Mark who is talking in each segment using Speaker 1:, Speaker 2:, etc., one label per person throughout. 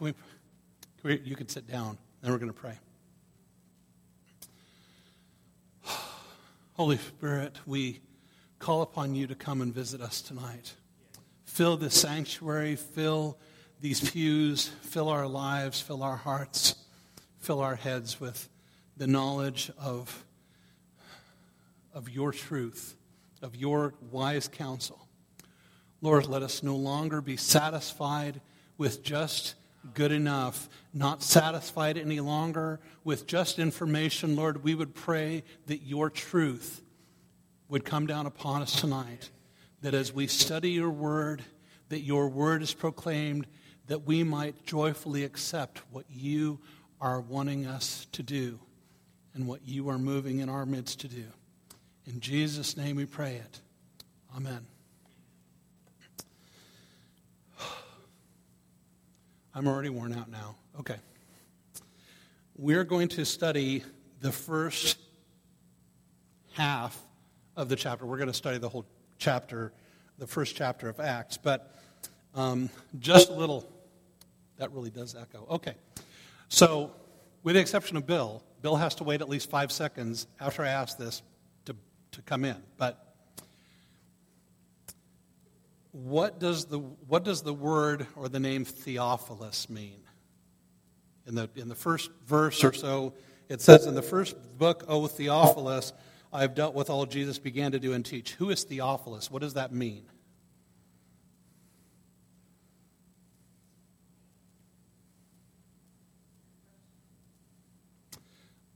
Speaker 1: Can we, can we, you can sit down, and we're going to pray. Holy Spirit, we call upon you to come and visit us tonight. Fill this sanctuary, fill these pews, fill our lives, fill our hearts, fill our heads with the knowledge of, of your truth, of your wise counsel. Lord, let us no longer be satisfied with just good enough, not satisfied any longer with just information. Lord, we would pray that your truth would come down upon us tonight, that as we study your word, that your word is proclaimed, that we might joyfully accept what you are wanting us to do and what you are moving in our midst to do. In Jesus' name we pray it. Amen. I'm already worn out now. Okay. We're going to study the first half of the chapter. We're going to study the whole chapter, the first chapter of Acts, but um, just a little. That really does echo. Okay. So, with the exception of Bill, Bill has to wait at least five seconds after I ask this to, to come in. But what does the, what does the word or the name Theophilus mean? In the, in the first verse or so, it says, In the first book, O Theophilus, I have dealt with all Jesus began to do and teach. Who is Theophilus? What does that mean?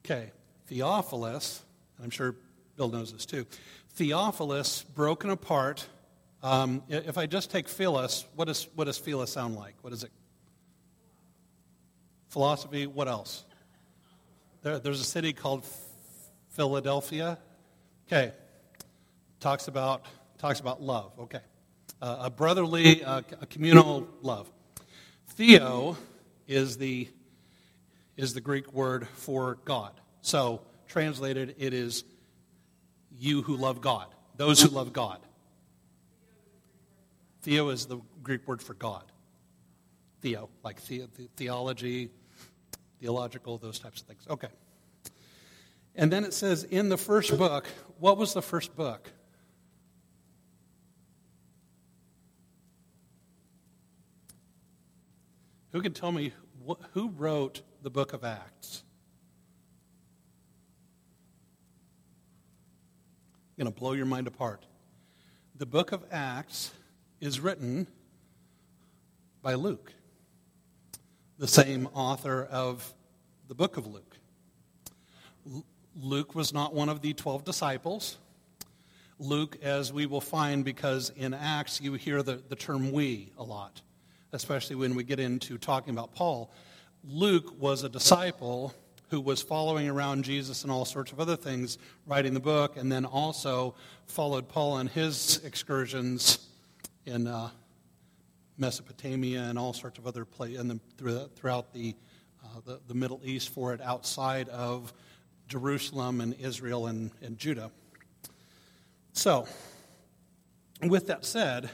Speaker 1: Okay, Theophilus, and I'm sure Bill knows this too. Theophilus, broken apart um, if I just take Phyllis, what does, what does Phyllis sound like? What is it? Philosophy, what else? There, there's a city called Philadelphia. Okay. Talks about, talks about love. Okay. Uh, a brotherly, uh, a communal love. Theo is the, is the Greek word for God. So, translated, it is you who love God, those who love God. Theo is the Greek word for God. Theo, like the, the, theology, theological, those types of things. Okay. And then it says in the first book, what was the first book? Who can tell me wh- who wrote the book of Acts? I'm going to blow your mind apart. The book of Acts is written by Luke, the same author of the book of Luke. Luke was not one of the 12 disciples. Luke, as we will find, because in Acts you hear the, the term we a lot, especially when we get into talking about Paul. Luke was a disciple who was following around Jesus and all sorts of other things, writing the book, and then also followed Paul on his excursions in uh, Mesopotamia and all sorts of other places, and throughout the, uh, the, the, Middle East for it outside of Jerusalem and Israel and, and Judah. So, with that said,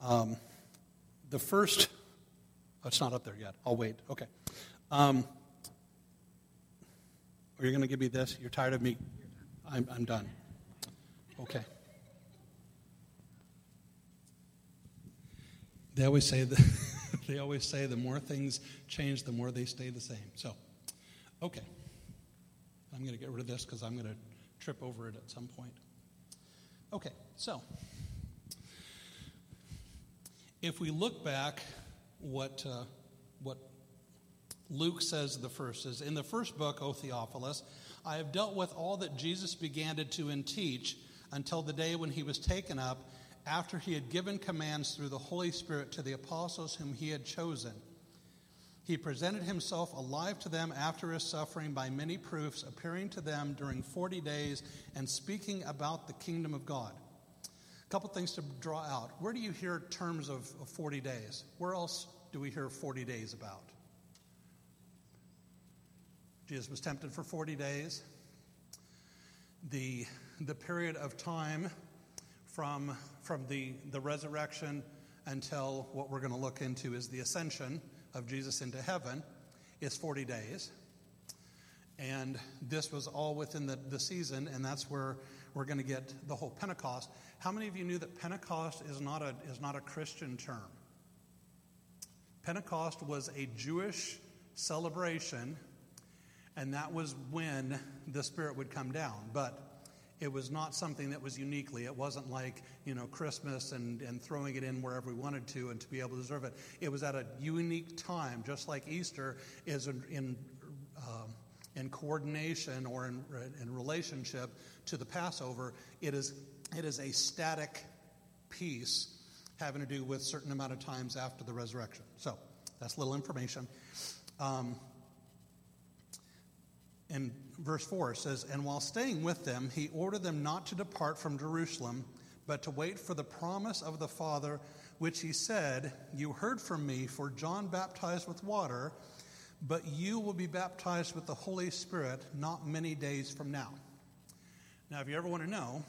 Speaker 1: um, the first, oh, it's not up there yet. I'll wait. Okay. Um, are you going to give me this? You're tired of me? I'm, I'm done. Okay. They always say that they always say the more things change, the more they stay the same. So, okay. I'm going to get rid of this because I'm going to trip over it at some point. Okay, so if we look back, what uh, what Luke says the first is in the first book, O Theophilus, I have dealt with all that Jesus began to do and teach until the day when he was taken up after he had given commands through the Holy Spirit to the apostles whom he had chosen. He presented himself alive to them after his suffering by many proofs, appearing to them during 40 days and speaking about the kingdom of God. A couple things to draw out. Where do you hear terms of, of 40 days? Where else do we hear 40 days about? Jesus was tempted for 40 days. The, the period of time from, from the, the resurrection until what we're going to look into is the ascension of Jesus into heaven is 40 days. And this was all within the, the season, and that's where we're going to get the whole Pentecost. How many of you knew that Pentecost is not a, is not a Christian term? Pentecost was a Jewish celebration, and that was when the Spirit would come down. But it was not something that was uniquely. It wasn't like, you know, Christmas and, and throwing it in wherever we wanted to and to be able to observe it. It was at a unique time, just like Easter is in, in, uh, in coordination or in, in relationship to the Passover. It is, it is a static piece having to do with certain amount of times after the resurrection. So that's little information. Um, in verse 4 it says, And while staying with them, he ordered them not to depart from Jerusalem, but to wait for the promise of the Father, which he said, You heard from me, for John baptized with water, but you will be baptized with the Holy Spirit not many days from now. Now, if you ever want to know,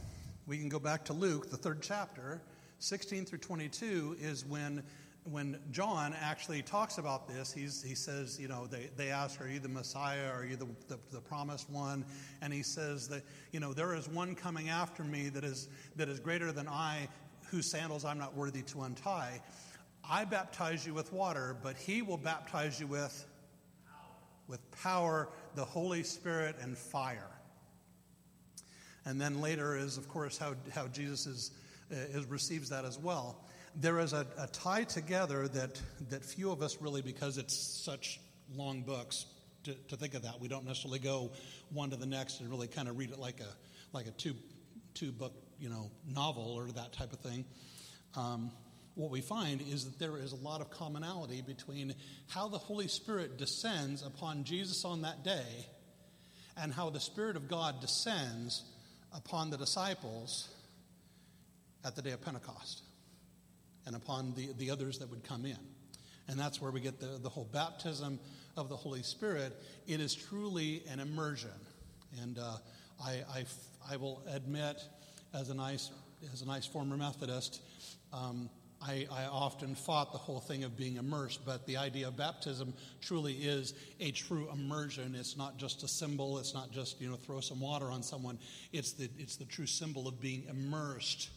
Speaker 1: we can go back to Luke, the third chapter. 16 through 22 is when when John actually talks about this, he's, he says, you know, they, they ask, Are you the Messiah? Are you the, the, the, promised one? And he says that, you know, there is one coming after me that is, that is greater than I, whose sandals I'm not worthy to untie. I baptize you with water, but he will baptize you with, with power, the Holy Spirit, and fire. And then later is, of course, how, how Jesus is, is, receives that as well there is a, a tie together that, that few of us really, because it's such long books, to, to, think of that. We don't necessarily go one to the next and really kind of read it like a like a two two book you know novel or that type of thing. Um, what we find is that there is a lot of commonality between how the Holy Spirit descends upon Jesus on that day and how the Spirit of God descends upon the disciples at the day of Pentecost and upon the, the others that would come in. And that's where we get the, the whole baptism of the Holy Spirit. It is truly an immersion. And uh, I, I, I, will admit, as a nice, as a nice former Methodist, um, I, I, often fought the whole thing of being immersed, but the idea of baptism truly is a true immersion. It's not just a symbol. It's not just you know throw some water on someone. It's the it's the true symbol of being immersed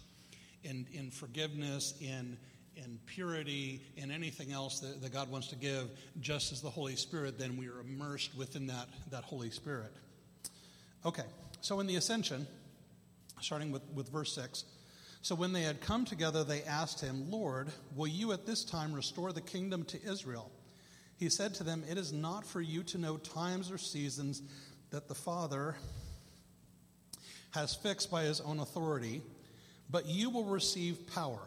Speaker 1: in, in forgiveness, in, in purity, in anything else that, that God wants to give, just as the Holy Spirit, then we are immersed within that, that Holy Spirit. Okay, so in the ascension, starting with, with verse 6. So when they had come together, they asked him, Lord, will you at this time restore the kingdom to Israel? He said to them, It is not for you to know times or seasons that the Father has fixed by his own authority but you will receive power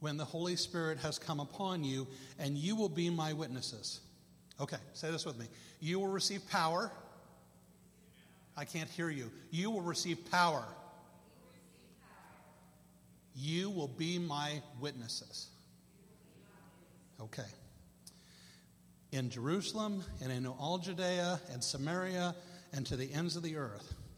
Speaker 1: when the Holy Spirit has come upon you, and you will be my witnesses. Okay, say this with me. You will receive power. I can't hear you. You will receive power. You will be my witnesses. Okay. In Jerusalem and in all Judea and Samaria and to the ends of the earth.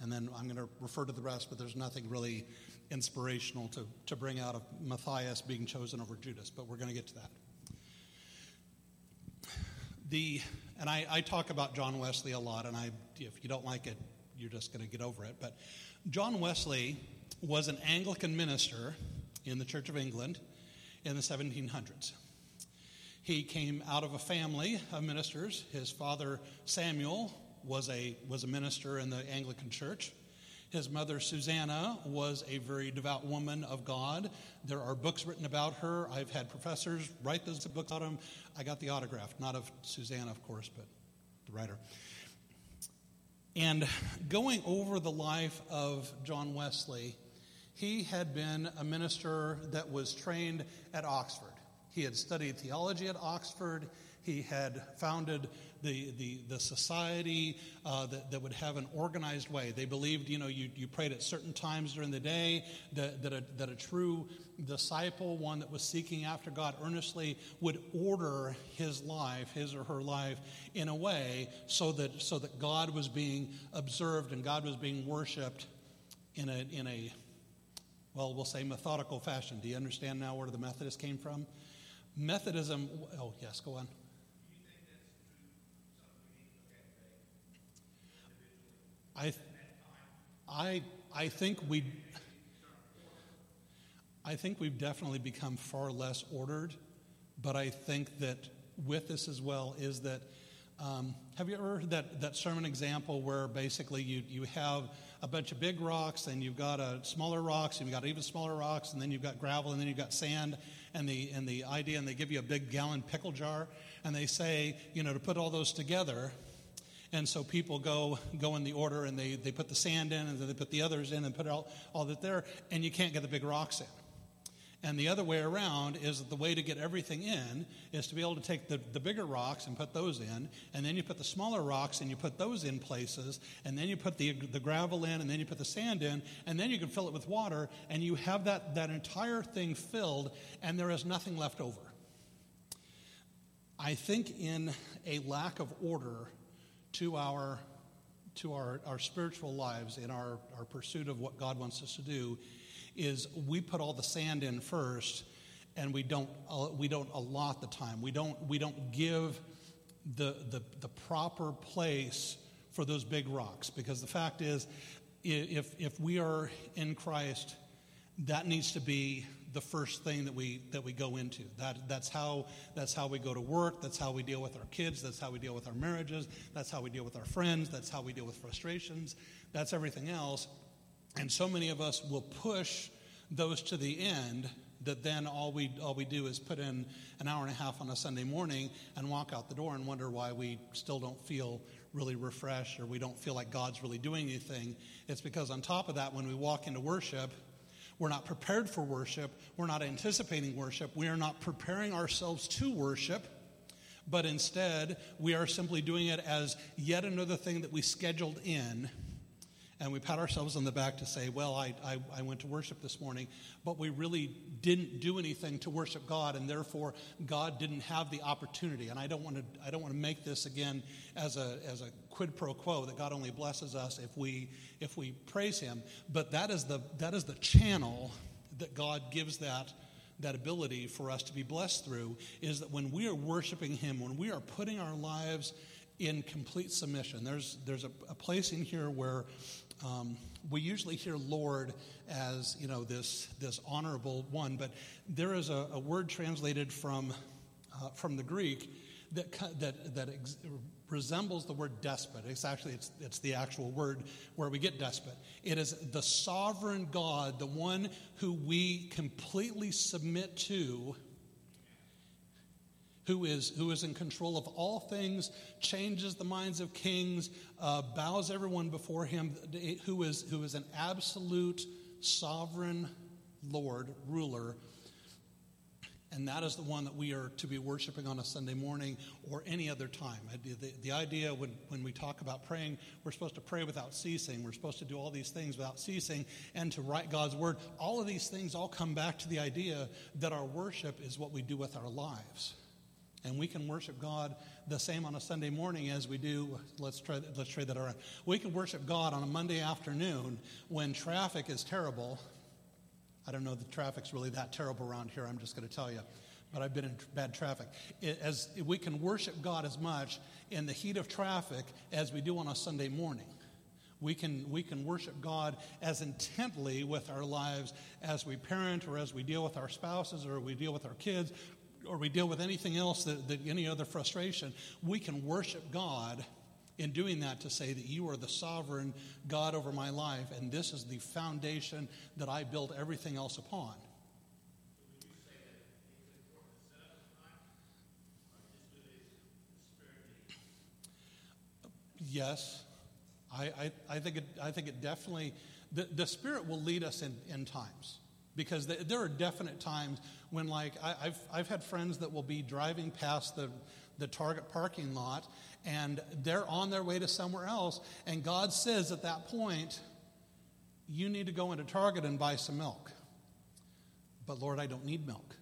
Speaker 1: And then I'm going to refer to the rest, but there's nothing really inspirational to, to bring out of Matthias being chosen over Judas, but we're going to get to that. The, and I, I talk about John Wesley a lot, and I, if you don't like it, you're just going to get over it. But John Wesley was an Anglican minister in the Church of England in the 1700s. He came out of a family of ministers. His father, Samuel, was a, was a minister in the Anglican Church. His mother, Susanna, was a very devout woman of God. There are books written about her. I've had professors write those books about him. I got the autograph, not of Susanna, of course, but the writer. And going over the life of John Wesley, he had been a minister that was trained at Oxford. He had studied theology at Oxford. He had founded the, the, the society uh, that, that would have an organized way. They believed, you know, you, you prayed at certain times during the day, that, that, a, that a true disciple, one that was seeking after God earnestly, would order his life, his or her life, in a way so that, so that God was being observed and God was being worshiped in a, in a, well, we'll say methodical fashion. Do you understand now where the Methodist came from? Methodism, oh, yes, go on. I, I, I think we, I think we've definitely become far less ordered, but I think that with this as well is that um, have you ever heard that, that sermon example where basically you, you have a bunch of big rocks and you've got a smaller rocks and you've got even smaller rocks and then you've got gravel and then you've got sand and the, and the idea and they give you a big gallon pickle jar and they say, you know, to put all those together, and so people go go in the order and they, they put the sand in and then they put the others in and put all, all that there, and you can't get the big rocks in. And the other way around is that the way to get everything in is to be able to take the, the bigger rocks and put those in, and then you put the smaller rocks and you put those in places, and then you put the, the gravel in, and then you put the sand in, and then you can fill it with water, and you have that, that entire thing filled, and there is nothing left over. I think in a lack of order, to our to our, our spiritual lives in our, our pursuit of what God wants us to do is we put all the sand in first and we don't uh, we don't allot the time. We don't we don't give the, the the proper place for those big rocks because the fact is if if we are in Christ that needs to be the first thing that we that we go into. That that's how that's how we go to work. That's how we deal with our kids. That's how we deal with our marriages. That's how we deal with our friends. That's how we deal with frustrations. That's everything else. And so many of us will push those to the end that then all we all we do is put in an hour and a half on a Sunday morning and walk out the door and wonder why we still don't feel really refreshed or we don't feel like God's really doing anything. It's because on top of that when we walk into worship we're not prepared for worship. We're not anticipating worship. We are not preparing ourselves to worship, but instead, we are simply doing it as yet another thing that we scheduled in and we pat ourselves on the back to say, well, I, I, I, went to worship this morning, but we really didn't do anything to worship God, and therefore God didn't have the opportunity. And I don't want to, I don't want to make this again as a, as a quid pro quo that God only blesses us if we, if we praise Him, but that is the, that is the channel that God gives that that ability for us to be blessed through is that when we are worshiping Him, when we are putting our lives in complete submission, there's, there's a, a place in here where um, we usually hear Lord as you know this this honorable one, but there is a, a word translated from uh, from the Greek that that that ex- resembles the word despot. It's actually it's it's the actual word where we get despot. It is the sovereign God, the one who we completely submit to who is, who is in control of all things, changes the minds of kings, uh, bows everyone before him, who is, who is an absolute sovereign Lord, ruler. And that is the one that we are to be worshiping on a Sunday morning or any other time. The, the idea when, when we talk about praying, we're supposed to pray without ceasing. We're supposed to do all these things without ceasing and to write God's word. All of these things all come back to the idea that our worship is what we do with our lives. And we can worship God the same on a Sunday morning as we do. Let's try, let's trade that around. We can worship God on a Monday afternoon when traffic is terrible. I don't know the traffic's really that terrible around here, I'm just going to tell you. But I've been in bad traffic. As we can worship God as much in the heat of traffic as we do on a Sunday morning. We can, we can worship God as intently with our lives as we parent or as we deal with our spouses or we deal with our kids or we deal with anything else, that, that any other frustration, we can worship God in doing that to say that you are the sovereign God over my life, and this is the foundation that I build everything else upon. Yes, I, I, I, think it, I think it definitely, the, the Spirit will lead us in, in times. Because there are definite times when, like, I, have I've had friends that will be driving past the, the Target parking lot and they're on their way to somewhere else, and God says at that point, you need to go into Target and buy some milk. But Lord, I don't need milk.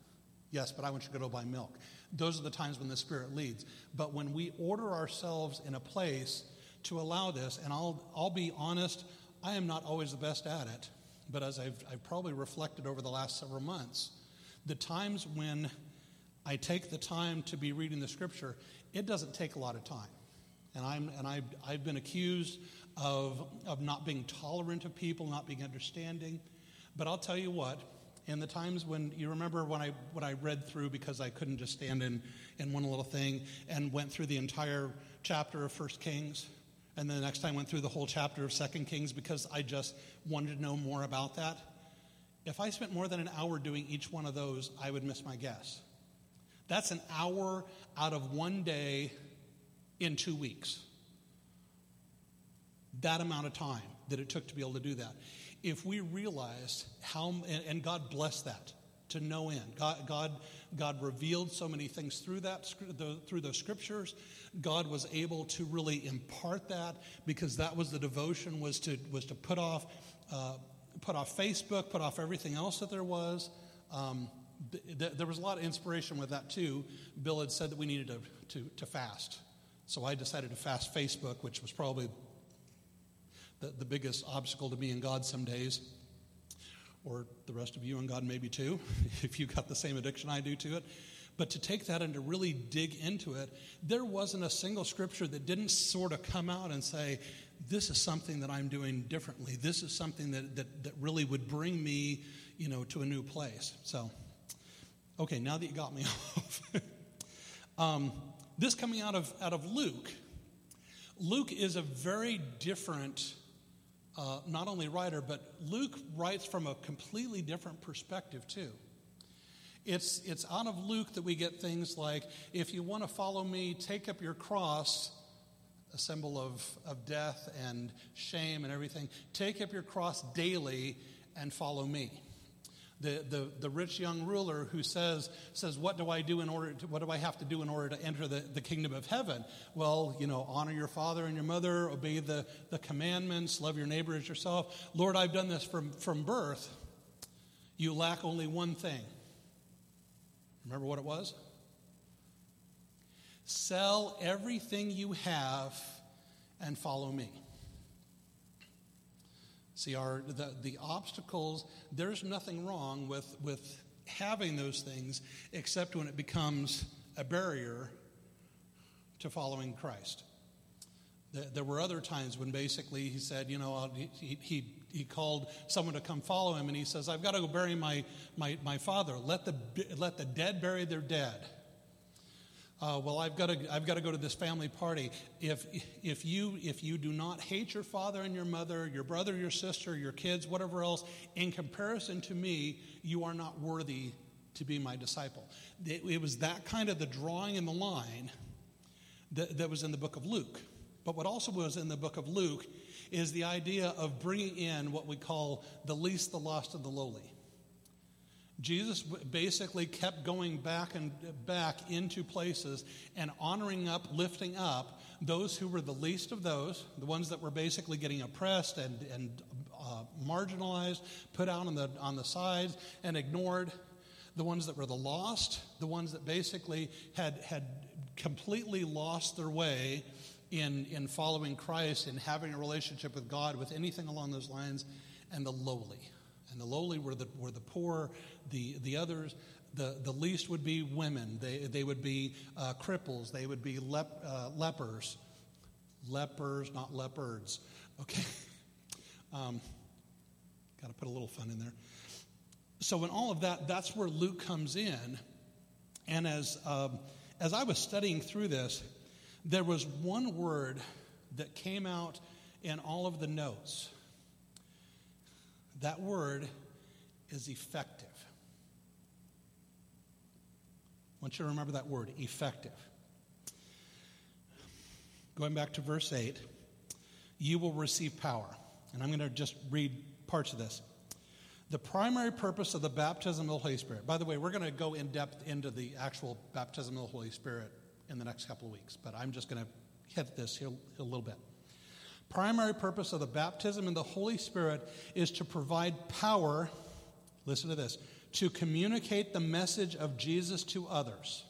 Speaker 1: Yes, but I want you to go buy milk. Those are the times when the Spirit leads. But when we order ourselves in a place to allow this, and I'll, I'll be honest, I am not always the best at it. But as I've, I've probably reflected over the last several months, the times when I take the time to be reading the scripture, it doesn't take a lot of time. And, I'm, and I've, I've been accused of, of not being tolerant of people, not being understanding. But I'll tell you what, in the times when you remember when I, when I read through because I couldn't just stand in, in one little thing and went through the entire chapter of First Kings, and then the next time I went through the whole chapter of Second Kings because I just wanted to know more about that. If I spent more than an hour doing each one of those, I would miss my guess. That's an hour out of one day in two weeks. That amount of time that it took to be able to do that. If we realized how, and God blessed that to no end. God, God, God revealed so many things through that, through those scriptures. God was able to really impart that because that was the devotion was to was to put off, uh, put off Facebook, put off everything else that there was. Um, there was a lot of inspiration with that too. Bill had said that we needed to, to, to fast. So I decided to fast Facebook, which was probably the, the biggest obstacle to me and God some days, or the rest of you and God maybe too, if you got the same addiction I do to it. But to take that and to really dig into it, there wasn't a single scripture that didn't sort of come out and say, this is something that I'm doing differently. This is something that, that, that really would bring me, you know, to a new place. So, okay, now that you got me off. um, this coming out of, out of Luke. Luke is a very different, uh, not only writer, but Luke writes from a completely different perspective, too. It's, it's out of Luke that we get things like if you want to follow me, take up your cross, a symbol of, of death and shame and everything. Take up your cross daily and follow me the, the, the rich young ruler who says, says what do I do in order to, what do I have to do in order to enter the, the kingdom of heaven? Well, you know, honor your father and your mother, obey the, the commandments, love your neighbor as yourself. Lord, I've done this from, from birth. You lack only one thing. Remember what it was? Sell everything you have and follow me. See, our, the, the obstacles, there's nothing wrong with, with having those things except when it becomes a barrier to following Christ. There were other times when basically he said, you know, he, he, he called someone to come follow him, and he says, I've got to go bury my, my, my father. Let the, let the dead bury their dead uh, well, I've got to, I've got to go to this family party. If, if, you, if you do not hate your father and your mother, your brother, your sister, your kids, whatever else, in comparison to me, you are not worthy to be my disciple. It, it was that kind of the drawing in the line that, that was in the book of Luke. But what also was in the book of Luke is the idea of bringing in what we call the least, the lost, and the lowly. Jesus basically kept going back and back into places and honoring up, lifting up those who were the least of those, the ones that were basically getting oppressed and, and uh, marginalized, put out on the, on the sides and ignored, the ones that were the lost, the ones that basically had, had completely lost their way in, in following Christ and having a relationship with God, with anything along those lines, and the lowly. And the lowly were the, were the poor, the, the others, the, the least would be women. They, they would be uh, cripples. They would be lep, uh, lepers. Lepers, not leopards. Okay? Um, Got to put a little fun in there. So, in all of that, that's where Luke comes in. And as, um, as I was studying through this, there was one word that came out in all of the notes. That word is effective. Want you to remember that word, effective. Going back to verse 8, you will receive power. And I'm going to just read parts of this. The primary purpose of the baptism of the Holy Spirit. By the way, we're going to go in depth into the actual baptism of the Holy Spirit in the next couple of weeks, but I'm just going to hit this here a little bit. Primary purpose of the baptism in the Holy Spirit is to provide power, listen to this, to communicate the message of Jesus to others.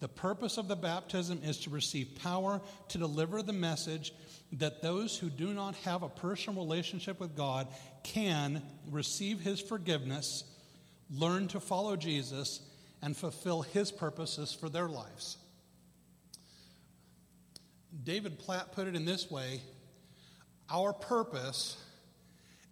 Speaker 1: The purpose of the baptism is to receive power to deliver the message that those who do not have a personal relationship with God can receive His forgiveness, learn to follow Jesus, and fulfill His purposes for their lives. David Platt put it in this way Our purpose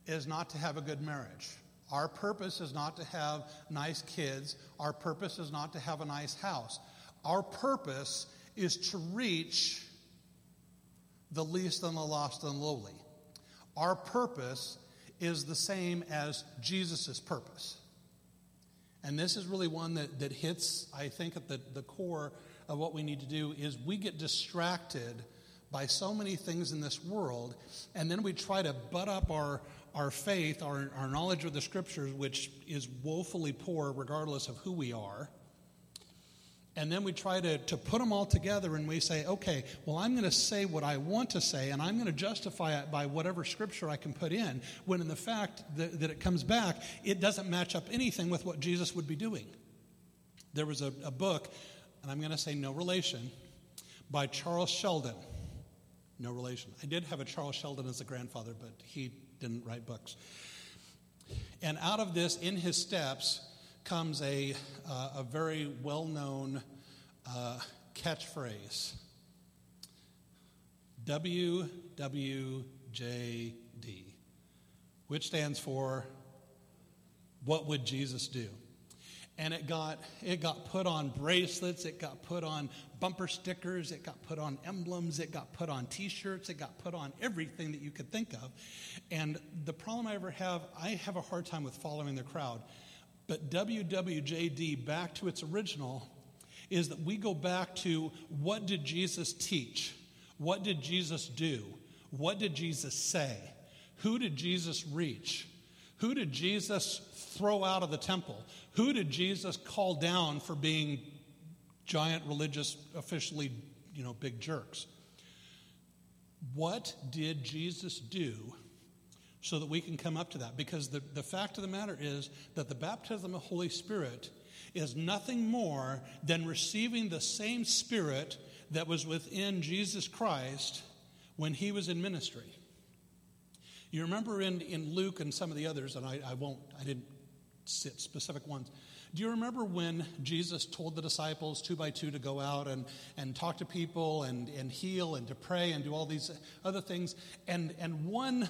Speaker 1: is not to have a good marriage. Our purpose is not to have nice kids. Our purpose is not to have a nice house. Our purpose is to reach the least and the lost and lowly. Our purpose is the same as Jesus' purpose. And this is really one that, that hits, I think, at the, the core of what we need to do is we get distracted by so many things in this world, and then we try to butt up our, our faith, our, our knowledge of the scriptures, which is woefully poor regardless of who we are. And then we try to, to put them all together and we say, okay, well, I'm going to say what I want to say and I'm going to justify it by whatever scripture I can put in, when in the fact that, that it comes back, it doesn't match up anything with what Jesus would be doing. There was a, a book, and I'm going to say no relation, by Charles Sheldon. No relation. I did have a Charles Sheldon as a grandfather, but he didn't write books. And out of this, in his steps, comes a, uh, a very well known uh, catchphrase WWJD, which stands for What Would Jesus Do? And it got it got put on bracelets it got put on bumper stickers it got put on emblems it got put on t-shirts it got put on everything that you could think of. And the problem i ever have i have a hard time with following the crowd. But wwjd back to its original is that we go back to what did jesus teach? What did jesus do? What did jesus say? Who did jesus reach who did jesus throw out of the temple? Who did Jesus call down for being giant religious, officially, you know, big jerks? What did Jesus do so that we can come up to that? Because the, the fact of the matter is that the baptism of the Holy Spirit is nothing more than receiving the same Spirit that was within Jesus Christ when he was in ministry. You remember in, in Luke and some of the others, and I, I won't, I didn't sit specific ones. Do you remember when Jesus told the disciples two by two to go out and, and talk to people and, and heal and to pray and do all these other things? And, and one,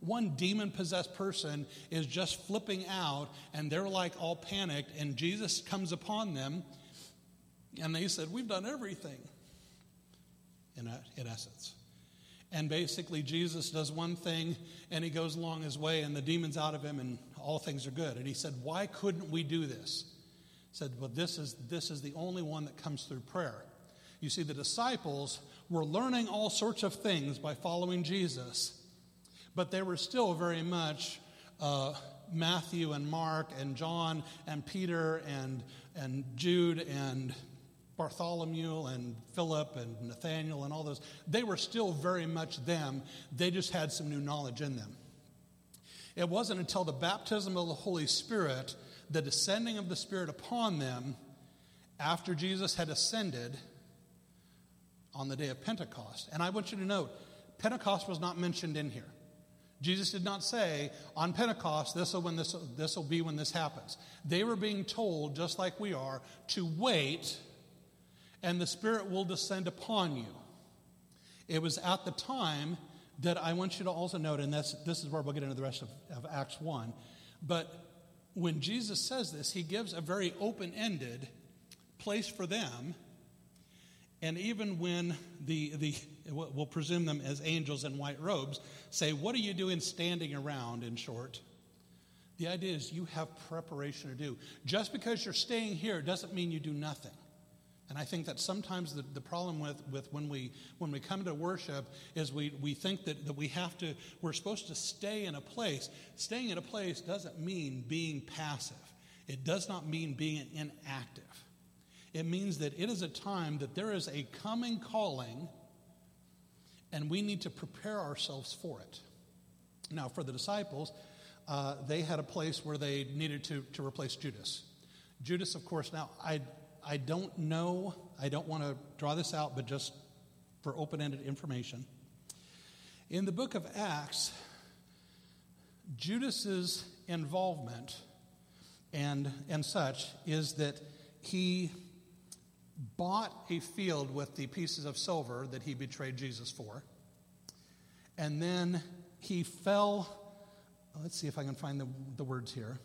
Speaker 1: one demon possessed person is just flipping out and they're like all panicked, and Jesus comes upon them and they said, We've done everything, in, uh, in essence. And basically, Jesus does one thing and he goes along his way, and the demon's out of him, and all things are good. And he said, Why couldn't we do this? He said, Well, this is, this is the only one that comes through prayer. You see, the disciples were learning all sorts of things by following Jesus, but they were still very much uh, Matthew and Mark and John and Peter and, and Jude and Bartholomew and Philip and Nathaniel and all those, they were still very much them. They just had some new knowledge in them. It wasn't until the baptism of the Holy Spirit, the descending of the Spirit upon them, after Jesus had ascended on the day of Pentecost. And I want you to note, Pentecost was not mentioned in here. Jesus did not say, on Pentecost, this will, when this, this will be when this happens. They were being told, just like we are, to wait and the Spirit will descend upon you. It was at the time that I want you to also note, and this, this is where we'll get into the rest of, of Acts 1. But when Jesus says this, he gives a very open ended place for them. And even when the, the, we'll presume them as angels in white robes, say, What are you doing standing around, in short? The idea is you have preparation to do. Just because you're staying here doesn't mean you do nothing. And I think that sometimes the, the problem with, with when, we, when we come to worship is we, we think that, that we have to, we're supposed to stay in a place. Staying in a place doesn't mean being passive, it does not mean being inactive. It means that it is a time that there is a coming calling, and we need to prepare ourselves for it. Now, for the disciples, uh, they had a place where they needed to, to replace Judas. Judas, of course, now I, I don't know, I don't want to draw this out, but just for open ended information. In the book of Acts, Judas's involvement and, and such is that he bought a field with the pieces of silver that he betrayed Jesus for. And then he fell, let's see if I can find the, the words here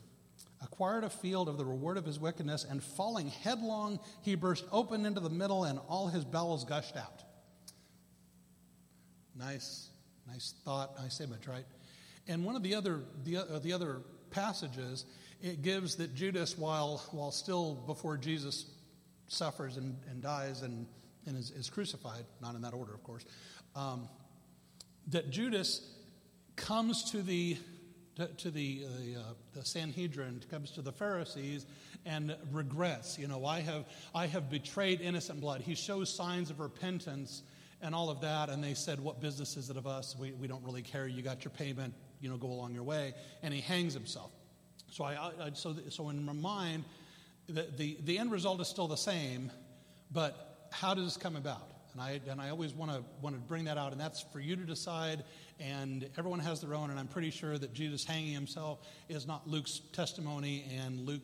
Speaker 1: acquired a field of the reward of his wickedness, and falling headlong, he burst open into the middle, and all his bowels gushed out. Nice, nice thought, nice image, right? And one of the other, the, uh, the other passages, it gives that Judas, while, while still before Jesus suffers and, and dies and, and is, is, crucified, not in that order, of course, um, that Judas comes to the to, to the, uh, the Sanhedrin, comes to the Pharisees, and regrets. You know, I have, I have betrayed innocent blood. He shows signs of repentance and all of that, and they said, What business is it of us? We, we don't really care. You got your payment, you know, go along your way. And he hangs himself. So, I, I so, so in my mind, the, the, the end result is still the same, but how does this come about? And I, and I always want to want to bring that out, and that's for you to decide. And everyone has their own, and I'm pretty sure that Jesus hanging himself is not Luke's testimony, and Luke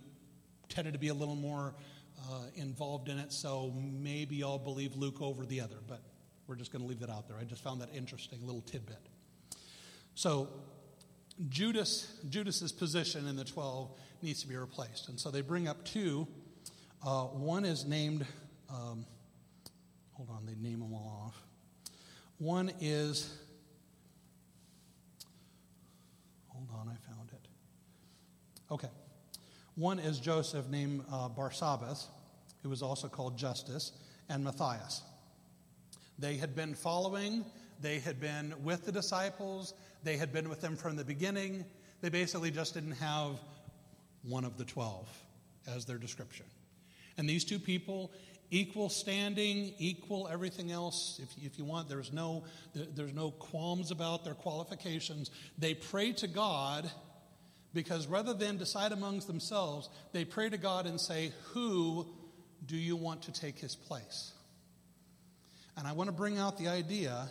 Speaker 1: tended to be a little more uh, involved in it. So maybe I'll believe Luke over the other, but we're just going to leave that out there. I just found that interesting little tidbit. So Judas, Judas's position in the twelve needs to be replaced, and so they bring up two. Uh, one is named. Um, hold on, they name them all off. One is. Hold on, I found it. Okay. One is Joseph named uh, Barsabbas, who was also called Justus, and Matthias. They had been following, they had been with the disciples, they had been with them from the beginning. They basically just didn't have one of the 12 as their description. And these two people, equal standing, equal everything else. If, if you want, there's no, there's no qualms about their qualifications. They pray to God because rather than decide amongst themselves, they pray to God and say, Who do you want to take his place? And I want to bring out the idea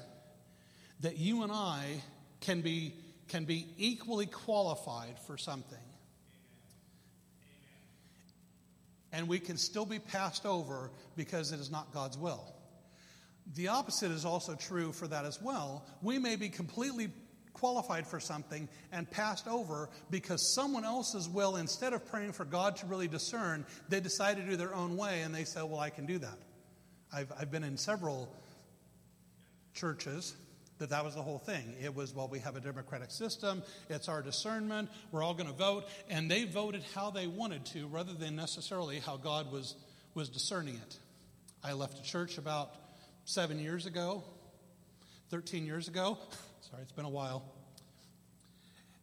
Speaker 1: that you and I can be, can be equally qualified for something. And we can still be passed over because it is not God's will. The opposite is also true for that as well. We may be completely qualified for something and passed over because someone else's will, instead of praying for God to really discern, they decide to do their own way and they say, Well, I can do that. I've, I've been in several churches that that was the whole thing. It was, well, we have a democratic system, it's our discernment, we're all going to vote, and they voted how they wanted to rather than necessarily how God was, was discerning it. I left a church about seven years ago, 13 years ago. Sorry, it's been a while.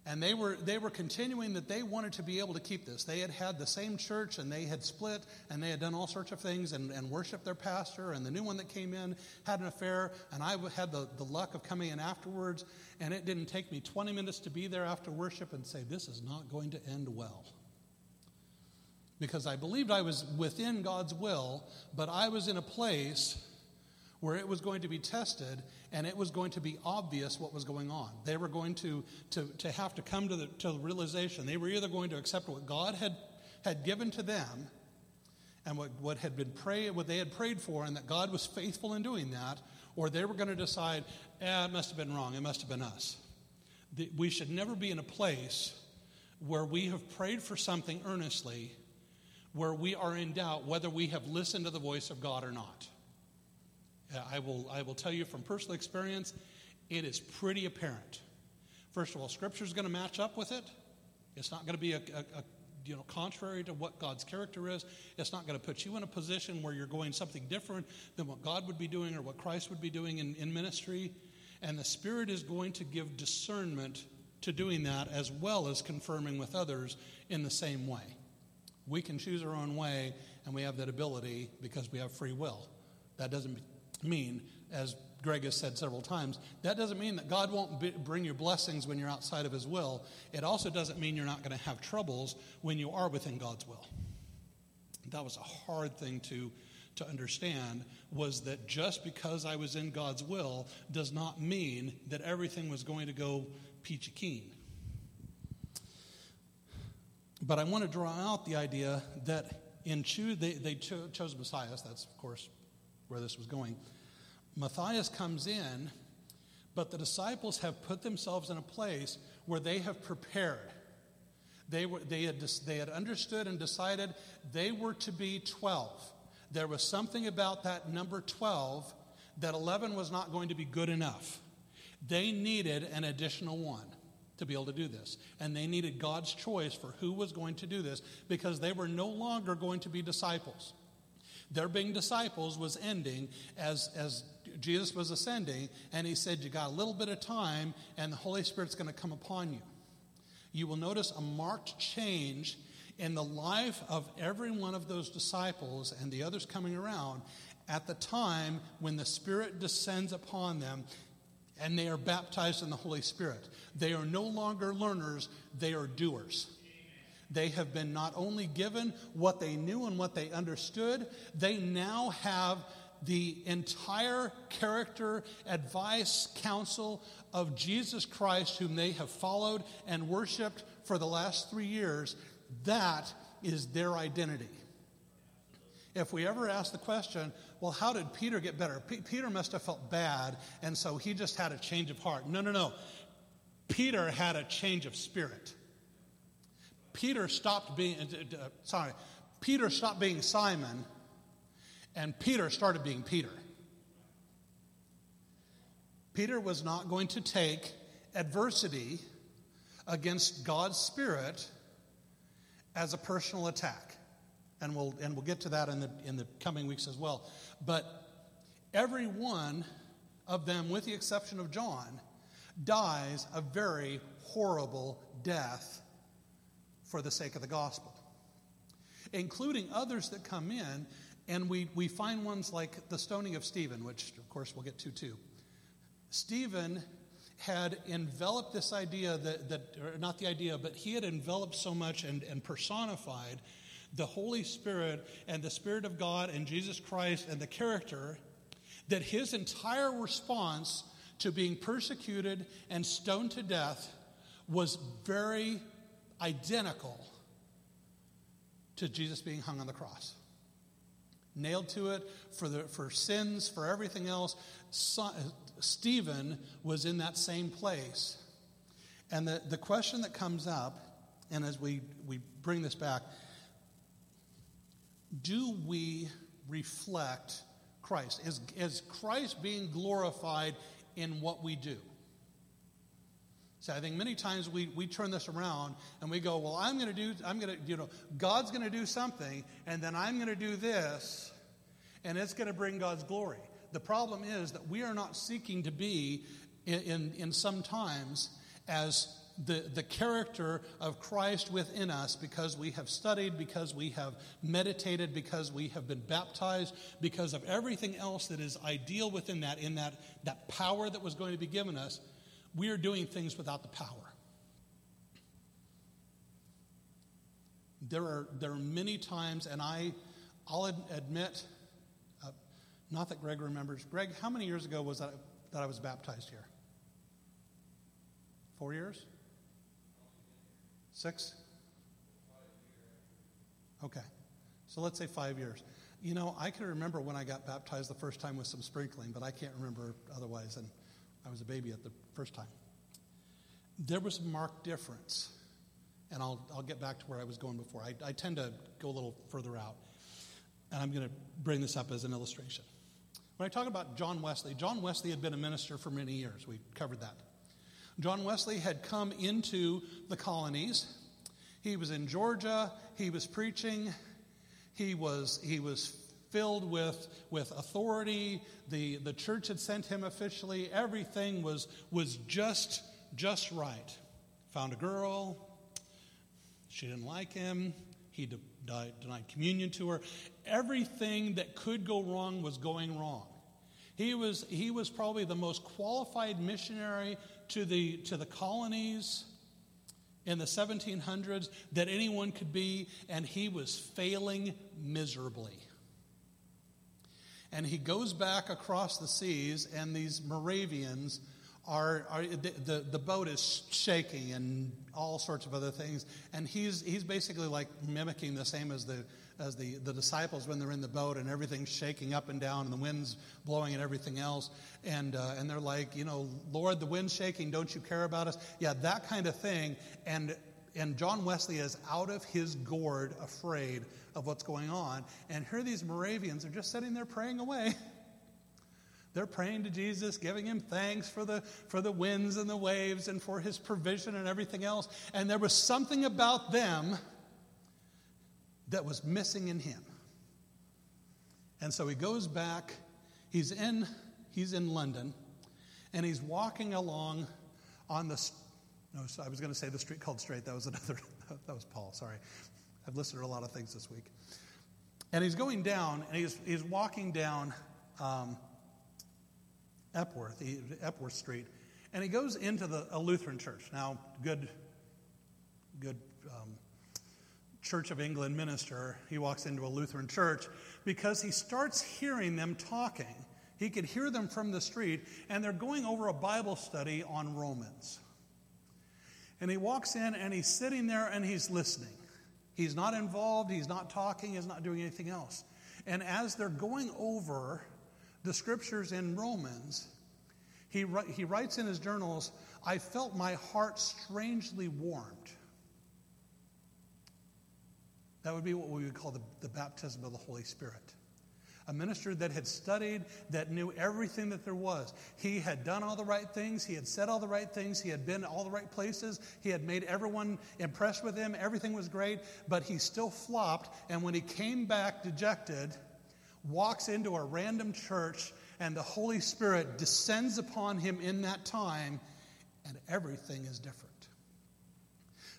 Speaker 1: And they were, they were continuing that they wanted to be able to keep this. They had had the same church and they had split and they had done all sorts of things and, and worshiped their pastor. And the new one that came in had an affair. And I had the, the luck of coming in afterwards. And it didn't take me 20 minutes to be there after worship and say, This is not going to end well. Because I believed I was within God's will, but I was in a place where it was going to be tested and it was going to be obvious what was going on. They were going to, to, to have to come to the, to the realization. They were either going to accept what God had, had given to them and what, what had been prayed, what they had prayed for, and that God was faithful in doing that, or they were going to decide, eh, it must have been wrong, it must have been us. The, we should never be in a place where we have prayed for something earnestly, where we are in doubt whether we have listened to the voice of God or not. I will, I will tell you from personal experience, it is pretty apparent. First of all, Scripture is going to match up with it. It's not going to be a, a, a you know, contrary to what God's character is. It's not going to put you in a position where you're going something different than what God would be doing or what Christ would be doing in, in ministry. And the Spirit is going to give discernment to doing that as well as confirming with others in the same way. We can choose our own way, and we have that ability because we have free will. That doesn't mean, as Greg has said several times, that doesn't mean that God won't bring you blessings when you're outside of His will. It also doesn't mean you're not going to have troubles when you are within God's will. That was a hard thing to, to understand was that just because I was in God's will does not mean that everything was going to go peachy keen. But I want to draw out the idea that in choose, they, they cho- chose Matthias. That's, of course, where this was going. Matthias comes in, but the disciples have put themselves in a place where they have prepared. They, were, they, had, they had understood and decided they were to be 12. There was something about that number 12 that 11 was not going to be good enough. They needed an additional one to be able to do this. And they needed God's choice for who was going to do this because they were no longer going to be disciples. Their being disciples was ending as, as Jesus was ascending, and he said, You got a little bit of time, and the Holy Spirit's going to come upon you. You will notice a marked change in the life of every one of those disciples and the others coming around at the time when the Spirit descends upon them and they are baptized in the Holy Spirit. They are no longer learners, they are doers. They have been not only given what they knew and what they understood, they now have the entire character, advice, counsel of Jesus Christ, whom they have followed and worshiped for the last three years. That is their identity. If we ever ask the question, well, how did Peter get better? P- Peter must have felt bad, and so he just had a change of heart. No, no, no. Peter had a change of spirit. Peter stopped being, uh, uh, sorry, Peter stopped being Simon, and Peter started being Peter. Peter was not going to take adversity against God's Spirit as a personal attack. And we'll, and we'll get to that in the, in the coming weeks as well. But every one of them, with the exception of John, dies a very horrible death for the sake of the gospel, including others that come in. And we, we find ones like the stoning of Stephen, which of course we'll get to too. Stephen had enveloped this idea that, that not the idea, but he had enveloped so much and, and personified the Holy Spirit and the Spirit of God and Jesus Christ and the character that his entire response to being persecuted and stoned to death was very identical to Jesus being hung on the cross. Nailed to it for, the, for sins, for everything else. Stephen was in that same place. And the, the question that comes up, and as we, we bring this back, do we reflect Christ? Is, is Christ being glorified in what we do? So I think many times we, we turn this around and we go, well, I'm going to do, I'm going to, you know, God's going to do something, and then I'm going to do this, and it's going to bring God's glory. The problem is that we are not seeking to be, in, in, in some times, as the, the character of Christ within us because we have studied, because we have meditated, because we have been baptized, because of everything else that is ideal within that, in that, that power that was going to be given us, we are doing things without the power. There are, there are many times, and I, I'll admit, uh, not that Greg remembers. Greg, how many years ago was that, that I was baptized here? Four years? Six? Okay. So let's say five years. You know, I can remember when I got baptized the first time with some sprinkling, but I can't remember otherwise. And I was a baby at the first time. There was a marked difference. And I'll, I'll get back to where I was going before. I, I tend to go a little further out. And I'm going to bring this up as an illustration. When I talk about John Wesley, John Wesley had been a minister for many years. We covered that. John Wesley had come into the colonies. He was in Georgia, he was preaching, he was, he was filled with, with authority. The, the church had sent him officially. Everything was, was just, just right. Found a girl. She didn't like him. He de- denied communion to her. Everything that could go wrong was going wrong. He was, he was probably the most qualified missionary to the, to the colonies in the 1700s that anyone could be, and he was failing miserably. And he goes back across the seas, and these Moravians are, are the, the, boat is shaking and all sorts of other things. And he's, he's basically like mimicking the same as the, as the, the disciples when they're in the boat and everything's shaking up and down and the wind's blowing and everything else. And, uh, and they're like, you know, Lord, the wind's shaking. Don't you care about us? Yeah, that kind of thing. And, and John Wesley is out of his gourd afraid of what's going on. And here these Moravians are just sitting there praying away. They're praying to Jesus, giving him thanks for the, for the winds and the waves and for his provision and everything else. And there was something about them that was missing in him. And so he goes back. He's in, he's in London, and he's walking along on the. No, I was going to say the street called Straight. That was another. That was Paul. Sorry, I've listened to a lot of things this week. And he's going down, and he's he's walking down um, Epworth, Epworth Street, and he goes into the a Lutheran church. Now, good, good um, Church of England minister, he walks into a Lutheran church because he starts hearing them talking. He could hear them from the street, and they're going over a Bible study on Romans. And he walks in and he's sitting there and he's listening. He's not involved, he's not talking, he's not doing anything else. And as they're going over the scriptures in Romans, he, he writes in his journals, I felt my heart strangely warmed. That would be what we would call the, the baptism of the Holy Spirit. A minister that had studied, that knew everything that there was. He had done all the right things. He had said all the right things. He had been all the right places. He had made everyone impressed with him. Everything was great, but he still flopped. And when he came back dejected, walks into a random church, and the Holy Spirit descends upon him in that time, and everything is different.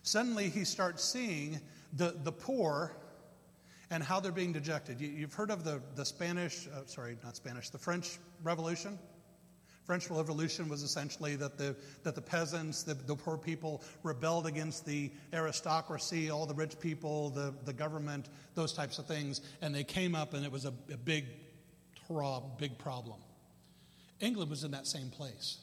Speaker 1: Suddenly, he starts seeing the, the poor and how they're being dejected. You, have heard of the, the Spanish, uh, sorry, not Spanish, the French Revolution? French Revolution was essentially that the, that the peasants, the, the poor people, rebelled against the aristocracy, all the rich people, the, the government, those types of things, and they came up and it was a, a big, big problem. England was in that same place.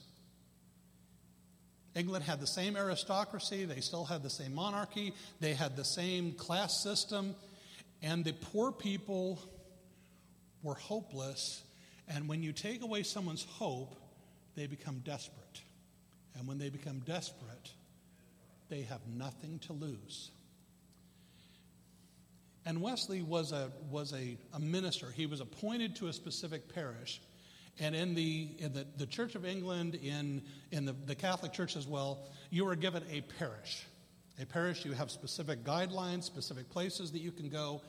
Speaker 1: England had the same aristocracy, they still had the same monarchy, they had the same class system, and the poor people were hopeless. And when you take away someone's hope, they become desperate. And when they become desperate, they have nothing to lose. And Wesley was a, was a, a minister. He was appointed to a specific parish. And in the, in the, the Church of England, in, in the, the Catholic Church as well, you were given a parish. A parish, you have specific guidelines, specific places that you can go.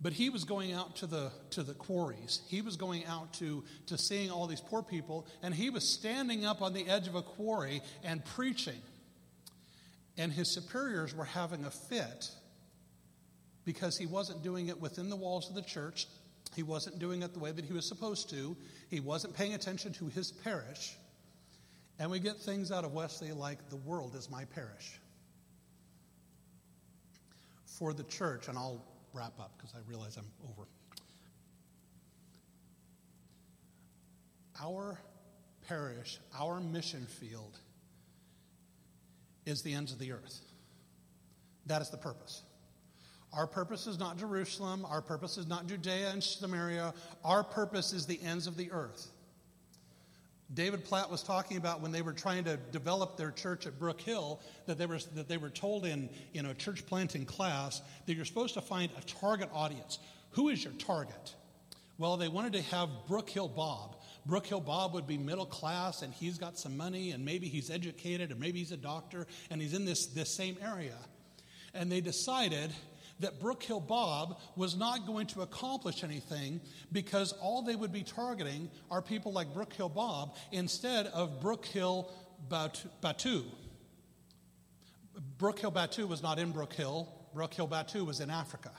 Speaker 1: But he was going out to the, to the quarries. He was going out to, to seeing all these poor people, and he was standing up on the edge of a quarry and preaching. And his superiors were having a fit because he wasn't doing it within the walls of the church. He wasn't doing it the way that he was supposed to. He wasn't paying attention to his parish. And we get things out of Wesley like the world is my parish. For the church, and I'll wrap up because I realize I'm over. Our parish, our mission field, is the ends of the earth. That is the purpose. Our purpose is not Jerusalem. Our purpose is not Judea and Samaria. Our purpose is the ends of the earth. David Platt was talking about when they were trying to develop their church at Brook Hill that they were, that they were told in you know, church planting class that you're supposed to find a target audience. Who is your target? Well, they wanted to have Brook Hill Bob. Brook Hill Bob would be middle class and he's got some money and maybe he's educated or maybe he's a doctor and he's in this, this same area. And they decided that Brook Hill Bob was not going to accomplish anything because all they would be targeting are people like Brook Hill Bob instead of Brook Hill Batu. Brook Hill Batu was not in Brook Hill, Brook Hill Batu was in Africa.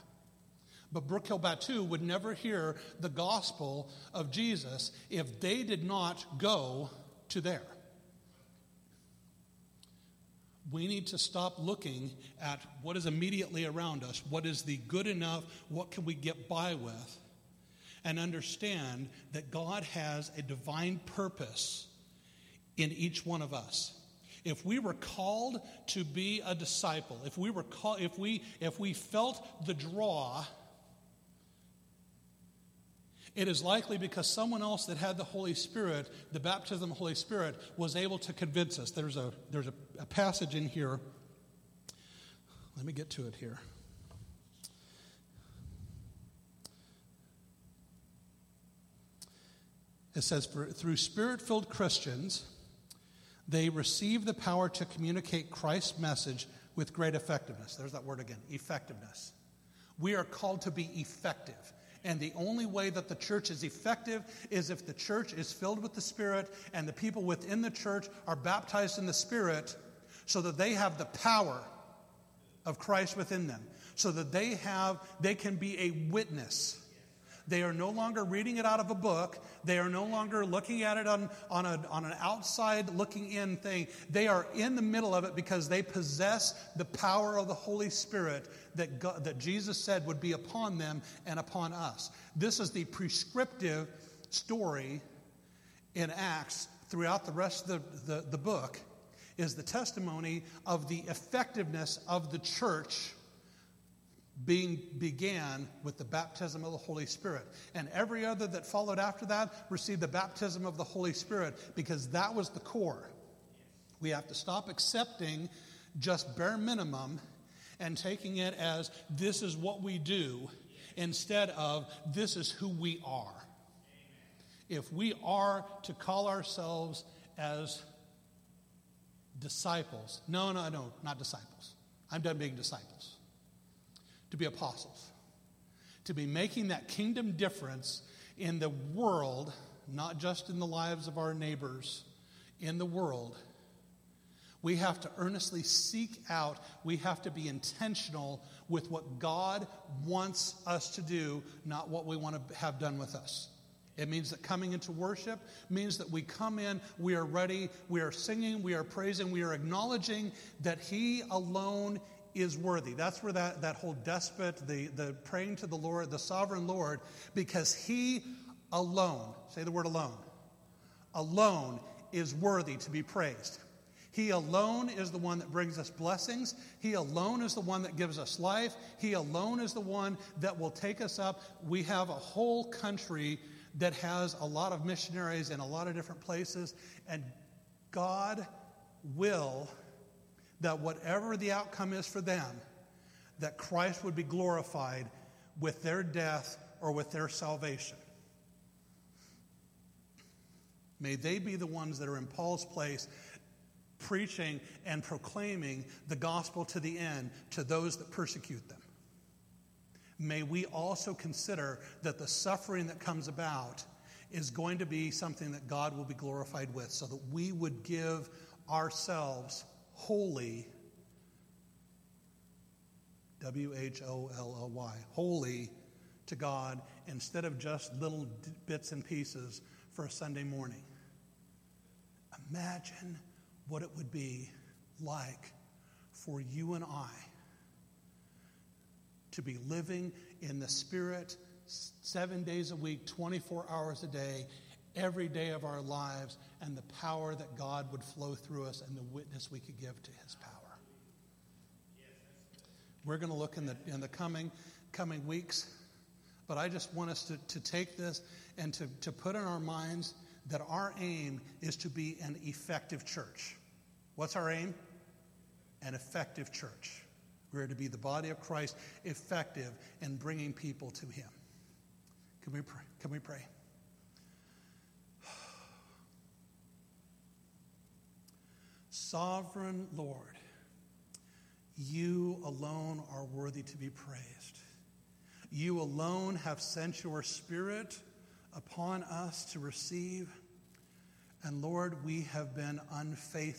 Speaker 1: But Brook Hill Batu would never hear the gospel of Jesus if they did not go to there. We need to stop looking at what is immediately around us, what is the good enough, what can we get by with, and understand that God has a divine purpose in each one of us. If we were called to be a disciple, if we were called, if we if we felt the draw it is likely because someone else that had the Holy Spirit, the baptism of the Holy Spirit, was able to convince us. There's a, there's a, a passage in here. Let me get to it here. It says, through spirit filled Christians, they receive the power to communicate Christ's message with great effectiveness. There's that word again effectiveness. We are called to be effective. And the only way that the church is effective is if the church is filled with the Spirit and the people within the church are baptized in the Spirit so that they have the power of Christ within them, so that they have they can be a witness they are no longer reading it out of a book. They are no longer looking at it on, on, a, on an outside looking in thing. They are in the middle of it because they possess the power of the Holy Spirit that, God, that Jesus said would be upon them and upon us. This is the prescriptive story in Acts throughout the rest of the, the, the book is the testimony of the effectiveness of the church being began with the baptism of the Holy Spirit. And every other that followed after that received the baptism of the Holy Spirit because that was the core. We have to stop accepting just bare minimum and taking it as this is what we do instead of this is who we are. If we are to call ourselves as disciples, no, no, no, not disciples. I'm done being disciples to be apostles, to be making that kingdom difference in the world, not just in the lives of our neighbors, in the world. We have to earnestly seek out, we have to be intentional with what God wants us to do, not what we want to have done with us. It means that coming into worship means that we come in, we are ready, we are singing, we are praising, we are acknowledging that He alone is worthy. That's where that, that whole despot, the, the praying to the Lord, the sovereign Lord, because he alone, say the word alone, alone is worthy to be praised. He alone is the one that brings us blessings. He alone is the one that gives us life. He alone is the one that will take us up. We have a whole country that has a lot of missionaries in a lot of different places, and God will that whatever the outcome is for them, that Christ would be glorified with their death or with their salvation. May they be the ones that are in Paul's place, preaching and proclaiming the gospel to the end to those that persecute them. May we also consider that the suffering that comes about is going to be something that God will be glorified with, so that we would give ourselves holy, W H O L L Y, holy to God instead of just little bits and pieces for a Sunday morning. Imagine what it would be like for you and I to be living in the Spirit seven days a week, 24 hours a day, every day of our lives and the power that God would flow through us and the witness we could give to his power. We're going to look in the, in the coming, coming weeks, but I just want us to, to take this and to, to put in our minds that our aim is to be an effective church. What's our aim? An effective church. We're to be the body of Christ, effective in bringing people to Him. Can we pray? Can we pray? Sovereign Lord, You alone are worthy to be praised. You alone have sent your Spirit upon us to receive. And Lord, we have been unfaithful